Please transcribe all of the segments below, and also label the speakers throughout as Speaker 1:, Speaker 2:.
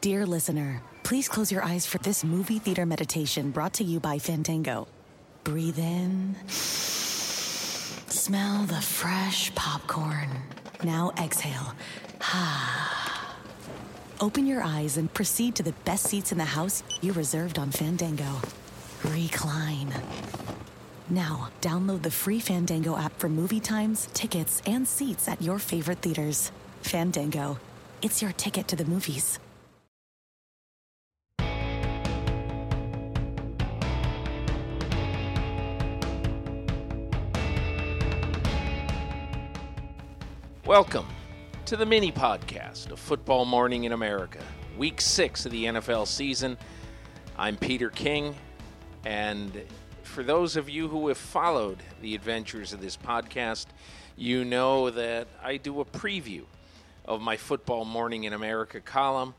Speaker 1: Dear listener, please close your eyes for this movie theater meditation brought to you by Fandango. Breathe in, smell the fresh popcorn. Now exhale. Ha! Open your eyes and proceed to the best seats in the house you reserved on Fandango. Recline. Now, download the free Fandango app for movie times, tickets, and seats at your favorite theaters. Fandango, it's your ticket to the movies.
Speaker 2: Welcome to the mini podcast of Football Morning in America, week six of the NFL season. I'm Peter King, and for those of you who have followed the adventures of this podcast, you know that I do a preview of my Football Morning in America column,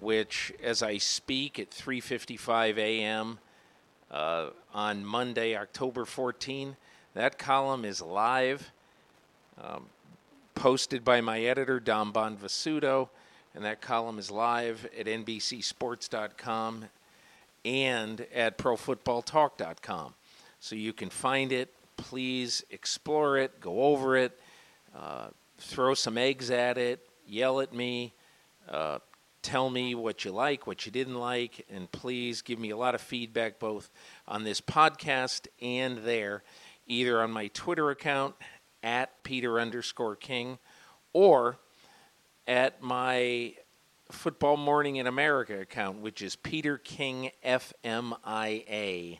Speaker 2: which, as I speak at 3:55 a.m. Uh, on Monday, October 14, that column is live. Um, posted by my editor, Dom Bonvissuto, and that column is live at NBCSports.com and at ProFootballTalk.com. So you can find it. Please explore it, go over it, uh, throw some eggs at it, yell at me, uh, tell me what you like, what you didn't like, and please give me a lot of feedback both on this podcast and there, either on my Twitter account at Peter underscore King or at my Football Morning in America account, which is Peter King FMIA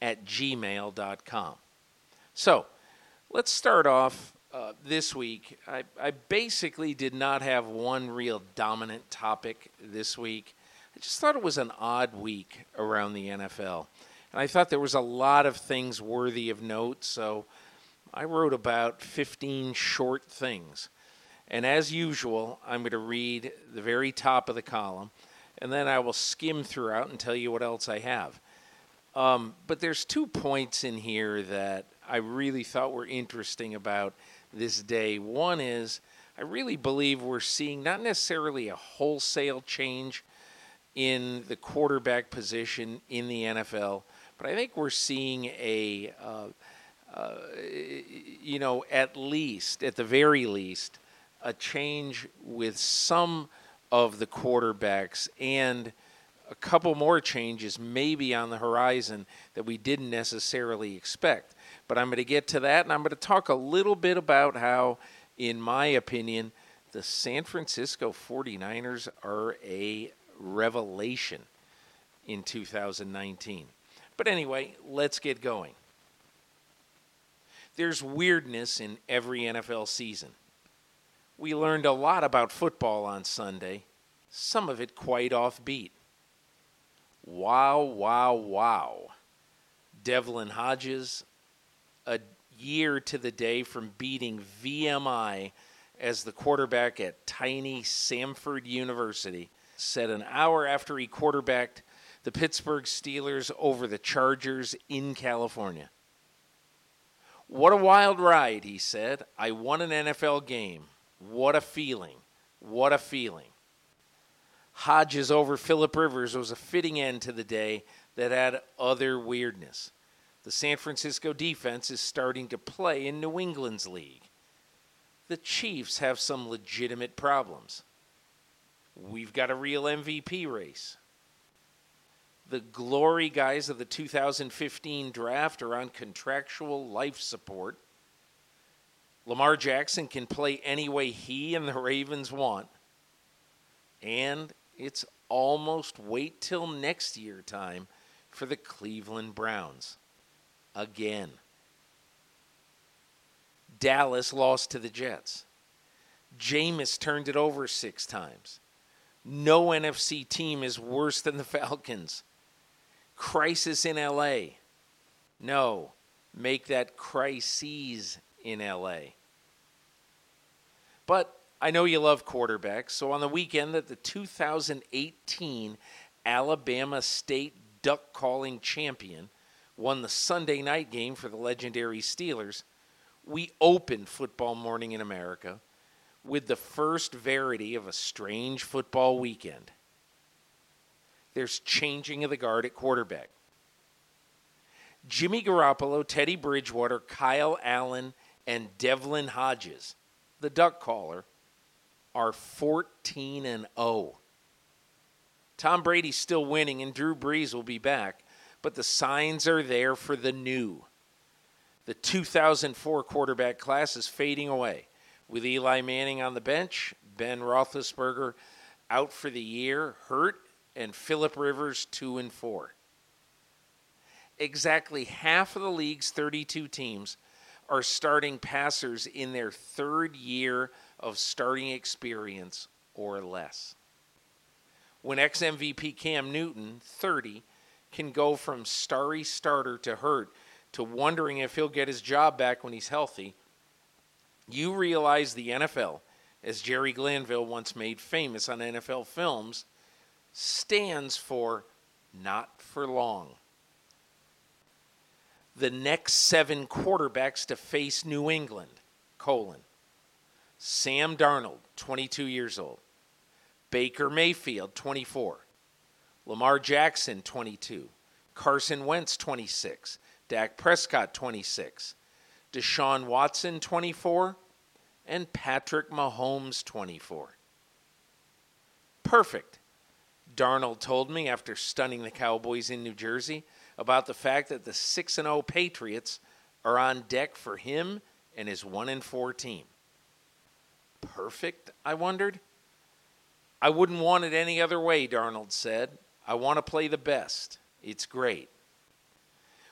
Speaker 2: at gmail.com. So let's start off uh, this week. I, I basically did not have one real dominant topic this week. I just thought it was an odd week around the NFL. And I thought there was a lot of things worthy of note, so I wrote about 15 short things. And as usual, I'm going to read the very top of the column, and then I will skim throughout and tell you what else I have. Um, but there's two points in here that I really thought were interesting about this day. One is I really believe we're seeing not necessarily a wholesale change in the quarterback position in the NFL, but I think we're seeing a uh, uh, you know, at least, at the very least, a change with some of the quarterbacks and a couple more changes maybe on the horizon that we didn't necessarily expect. But I'm going to get to that, and I'm going to talk a little bit about how, in my opinion, the San Francisco 49ers are a revelation in 2019. But anyway, let's get going. There's weirdness in every NFL season. We learned a lot about football on Sunday, some of it quite offbeat. Wow, wow, wow. Devlin Hodges, a year to the day from beating VMI as the quarterback at tiny Samford University, said an hour after he quarterbacked the Pittsburgh Steelers over the Chargers in California. What a wild ride, he said. I won an NFL game. What a feeling. What a feeling. Hodges over Philip Rivers was a fitting end to the day that had other weirdness. The San Francisco defense is starting to play in New England's league. The Chiefs have some legitimate problems. We've got a real MVP race the glory guys of the 2015 draft are on contractual life support. Lamar Jackson can play any way he and the Ravens want. And it's almost wait till next year time for the Cleveland Browns. Again. Dallas lost to the Jets. Jameis turned it over six times. No NFC team is worse than the Falcons. Crisis in LA. No, make that crises in LA. But I know you love quarterbacks, so on the weekend that the 2018 Alabama State duck calling champion won the Sunday night game for the legendary Steelers, we opened Football Morning in America with the first verity of a strange football weekend. There's changing of the guard at quarterback. Jimmy Garoppolo, Teddy Bridgewater, Kyle Allen, and Devlin Hodges, the duck caller, are 14 and 0. Tom Brady's still winning and Drew Brees will be back, but the signs are there for the new. The 2004 quarterback class is fading away. With Eli Manning on the bench, Ben Roethlisberger out for the year, hurt, and Philip Rivers 2 and 4. Exactly half of the league's 32 teams are starting passers in their third year of starting experience or less. When ex MVP Cam Newton, 30, can go from starry starter to hurt to wondering if he'll get his job back when he's healthy, you realize the NFL, as Jerry Glanville once made famous on NFL films, stands for not for long. The next seven quarterbacks to face New England, colon. Sam Darnold, 22 years old. Baker Mayfield, 24. Lamar Jackson, 22. Carson Wentz, 26. Dak Prescott, 26. Deshaun Watson, 24. And Patrick Mahomes, 24. Perfect. Darnold told me after stunning the Cowboys in New Jersey about the fact that the six-and-zero oh Patriots are on deck for him and his 1 4 team. Perfect, I wondered. I wouldn't want it any other way, Darnold said. I want to play the best. It's great.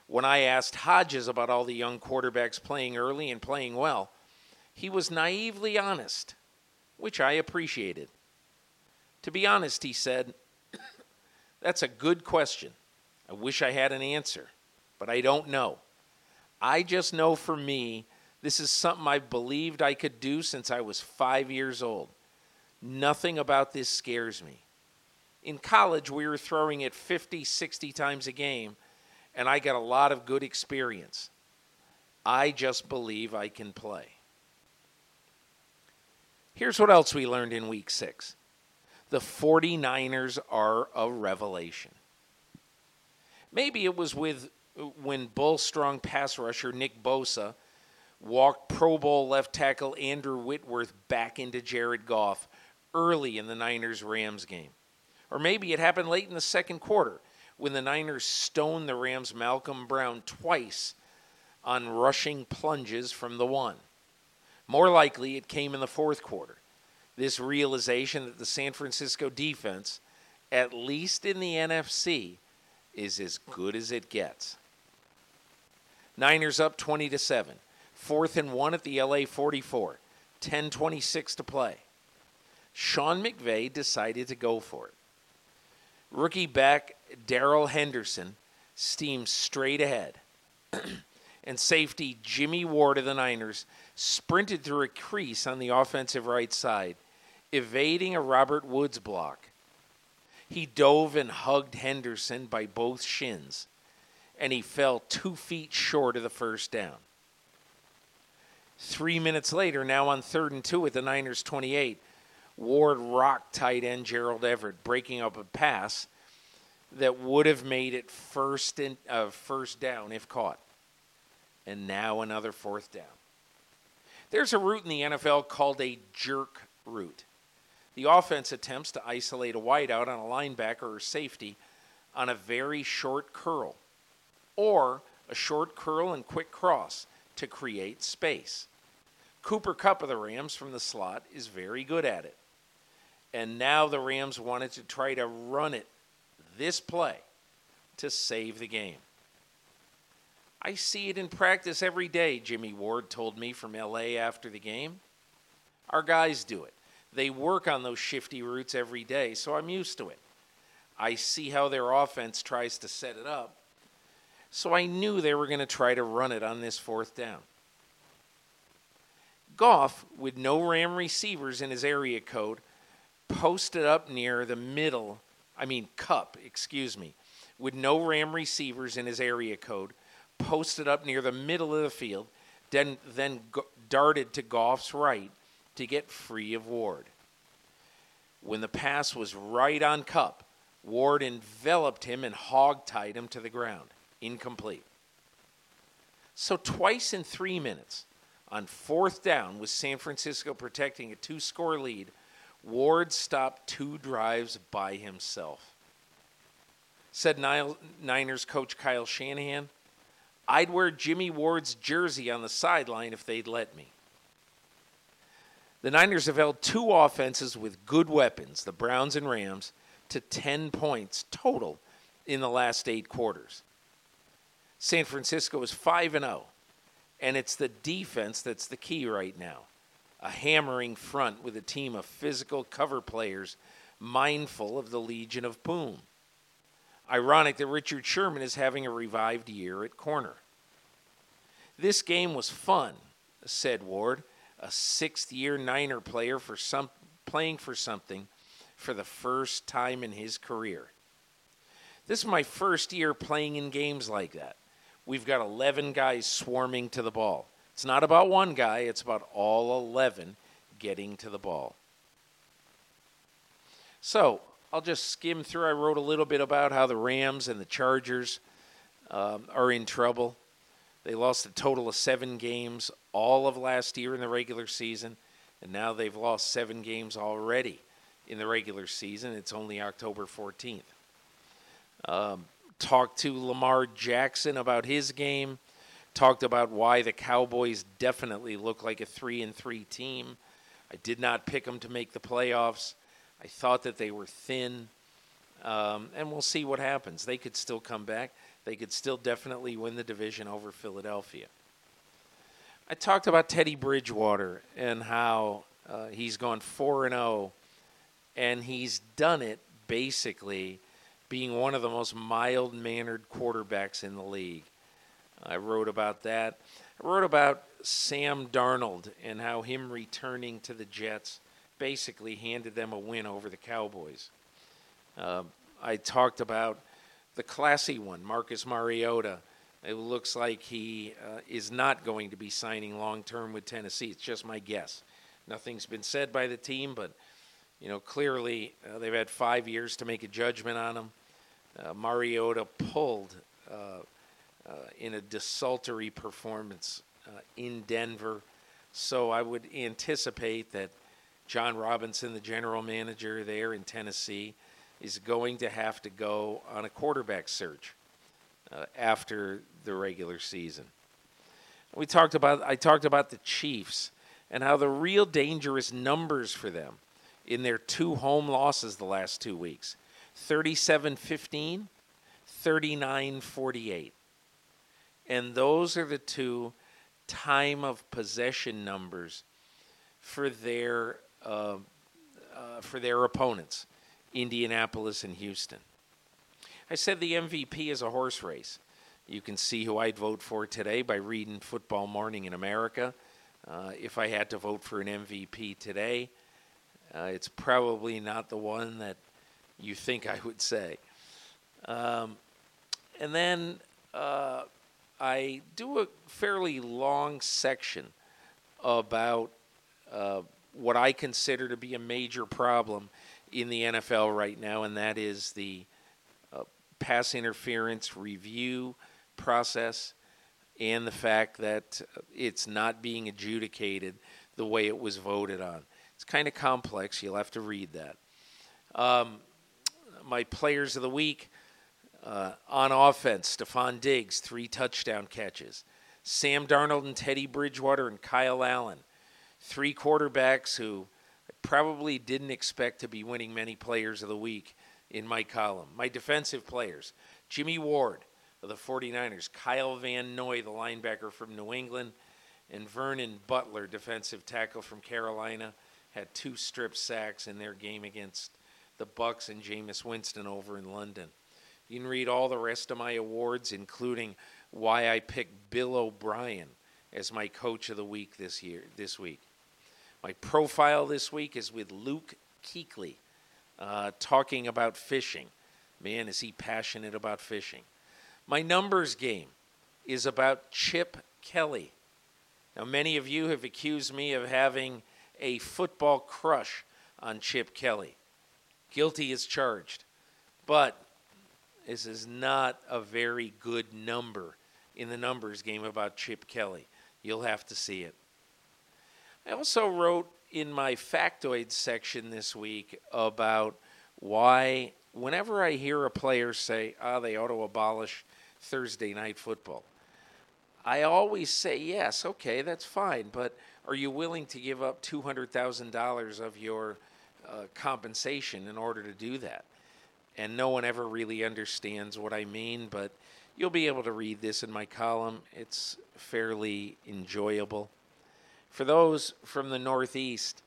Speaker 2: When I asked Hodges about all the young quarterbacks playing early and playing well, he was naively honest, which I appreciated. To be honest, he said, That's a good question. I wish I had an answer, but I don't know. I just know for me, this is something I've believed I could do since I was five years old. Nothing about this scares me. In college, we were throwing it 50, 60 times a game, and I got a lot of good experience. I just believe I can play. Here's what else we learned in week six the 49ers are a revelation. Maybe it was with when bull strong pass rusher Nick Bosa walked Pro Bowl left tackle Andrew Whitworth back into Jared Goff early in the Niners Rams game. Or maybe it happened late in the second quarter when the Niners stoned the Rams' Malcolm Brown twice on rushing plunges from the one. More likely, it came in the fourth quarter. This realization that the San Francisco defense, at least in the NFC, is as good as it gets. Niners up 20 to 7. Fourth and 1 at the LA 44. 10:26 to play. Sean McVay decided to go for it. Rookie back Darrell Henderson steamed straight ahead. and safety Jimmy Ward of the Niners sprinted through a crease on the offensive right side, evading a Robert Woods block. He dove and hugged Henderson by both shins, and he fell two feet short of the first down. Three minutes later, now on third and two at the Niners 28, Ward rocked tight end Gerald Everett, breaking up a pass that would have made it first in, uh, first down if caught. And now another fourth down. There's a route in the NFL called a jerk route. The offense attempts to isolate a wideout on a linebacker or safety on a very short curl, or a short curl and quick cross to create space. Cooper Kupp of the Rams from the slot is very good at it. And now the Rams wanted to try to run it this play to save the game. I see it in practice every day, Jimmy Ward told me from LA after the game. Our guys do it. They work on those shifty routes every day, so I'm used to it. I see how their offense tries to set it up. So I knew they were going to try to run it on this fourth down. Goff, with no Ram receivers in his area code, posted up near the middle, I mean, Kupp, excuse me, with no Ram receivers in his area code, posted up near the middle of the field, then, then darted to Goff's right to get free of Ward. When the pass was right on Kupp, Ward enveloped him and hog-tied him to the ground. Incomplete. So twice in three minutes, on fourth down, with San Francisco protecting a two score lead, Ward stopped two drives by himself. Said Niners coach Kyle Shanahan, I'd wear Jimmy Ward's jersey on the sideline if they'd let me. The Niners have held two offenses with good weapons, the Browns and Rams, to 10 points total in the last eight quarters. San Francisco is 5 and 0, and it's the defense that's the key right now. A hammering front with a team of physical cover players mindful of the Legion of Boom. Ironic that Richard Sherman is having a revived year at corner. This game was fun, said Ward, a sixth year Niner player for some, playing for something for the first time in his career. This is my first year playing in games like that. We've got 11 guys swarming to the ball. It's not about one guy, it's about all 11 getting to the ball. So I'll just skim through. I wrote a little bit about how the Rams and the Chargers um, are in trouble. They lost a total of seven games all of last year in the regular season, and now they've lost seven games already in the regular season. It's only October 14th. Um, talked to Lamar Jackson about his game. Talked about why the Cowboys definitely look like a three and three team. I did not pick them to make the playoffs. I thought that they were thin, um, and we'll see what happens. They could still come back. They could still definitely win the division over Philadelphia. I talked about Teddy Bridgewater and how uh, he's gone four and zero oh and he's done it basically being one of the most mild mannered quarterbacks in the league. I wrote about that. I wrote about Sam Darnold and how him returning to the Jets basically handed them a win over the Cowboys. Uh, I talked about the classy one, Marcus Mariota. It looks like he uh, is not going to be signing long term with Tennessee. It's just my guess. Nothing's been said by the team, but you know, clearly uh, they've had five years to make a judgment on him. Uh, Mariota pulled uh, uh in a desultory performance uh, in Denver. So I would anticipate that Jon Robinson, the general manager there in Tennessee, is going to have to go on a quarterback search uh, after the regular season. We talked about I talked about the Chiefs and how the real dangerous numbers for them in their two home losses the last two weeks 37 15, 39 48. And those are the two time of possession numbers for their, uh, uh, for their opponents, Indianapolis and Houston. I said the MVP is a horse race. You can see who I'd vote for today by reading Football Morning in America. Uh, if I had to vote for an MVP today, uh, it's probably not the one that you think I would say. Um, and then uh, I do a fairly long section about uh, what I consider to be a major problem in the NFL right now, and that is the pass interference review process and the fact that it's not being adjudicated the way it was voted on. It's kind of complex. You'll have to read that. Um, my players of the week uh, on offense Stefon Diggs, three touchdown catches. Sam Darnold and Teddy Bridgewater and Kyle Allen, three quarterbacks who I probably didn't expect to be winning many players of the week in my column. My defensive players Jimmy Ward of the 49ers, Kyle Van Noy, the linebacker from New England, and Vernon Butler, defensive tackle from Carolina had two strip sacks in their game against the Bucs and Jameis Winston over in London. You can read all the rest of my awards, including why I picked Bill O'Brien as my coach of the week this year this week. My profile this week is with Luke Kuechly, uh, talking about fishing. Man, is he passionate about fishing. My numbers game is about Chip Kelly. Now, many of you have accused me of having a football crush on Chip Kelly. Guilty as charged. But this is not a very good number in the numbers game about Chip Kelly. You'll have to see it. I also wrote in my factoid section this week about why, whenever I hear a player say, ah, oh, they ought to abolish Thursday night football, I always say, yes, okay, that's fine, but are you willing to give up $200,000 of your uh, compensation in order to do that? And no one ever really understands what I mean, but you'll be able to read this in my column. It's fairly enjoyable. For those from the Northeast,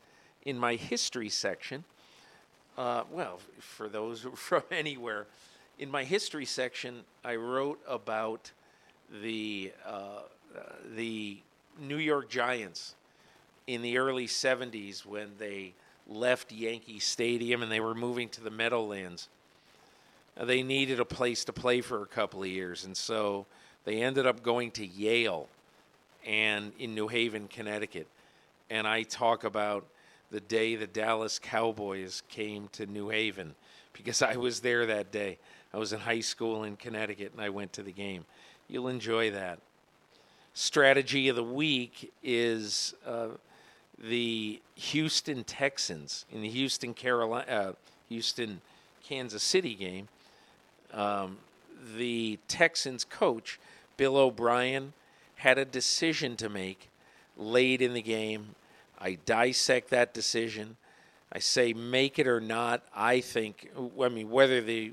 Speaker 2: in my history section, uh, well, for those from anywhere, in my history section, I wrote about the uh, the New York Giants in the early 70s when they left Yankee Stadium and they were moving to the Meadowlands. They needed a place to play for a couple of years, and so they ended up going to Yale and in New Haven, Connecticut. And I talk about the day the Dallas Cowboys came to New Haven because I was there that day. I was in high school in Connecticut and I went to the game. You'll enjoy that. Strategy of the week is uh, the Houston Texans in the Houston Carolina, uh, Houston Kansas City game. Um, the Texans coach Bill O'Brien had a decision to make late in the game. I dissect that decision. I say make it or not. I think. I mean, whether the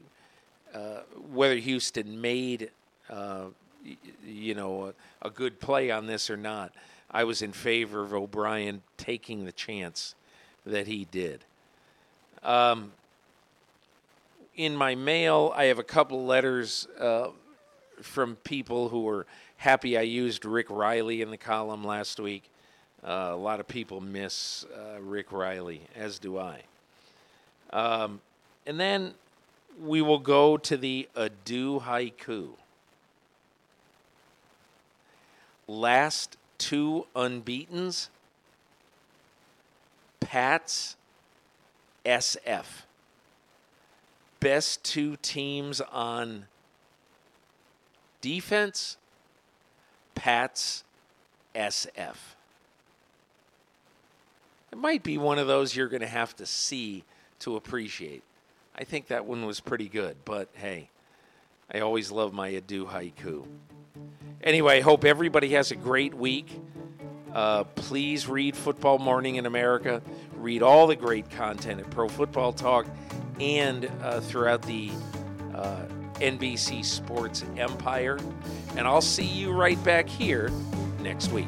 Speaker 2: uh, whether Houston made uh, you know a, a, good play on this or not, I was in favor of O'Brien taking the chance that he did. Um, in my mail, I have a couple letters uh, from people who were happy I used Rick Reilly in the column last week. Uh, a lot of people miss uh, Rick Reilly, as do I. Um, and then we will go to the Adieu Haiku. Last two unbeatens Pats, SF. Best two teams on defense Pats SF. It might be one of those you're going to have to see to appreciate. I think that one was pretty good, but hey, I always love my adieu haiku. Anyway, hope everybody has a great week. Uh, please read Football Morning in America. Read all the great content at Pro Football Talk and uh, throughout the uh, NBC Sports Empire. And I'll see you right back here next week.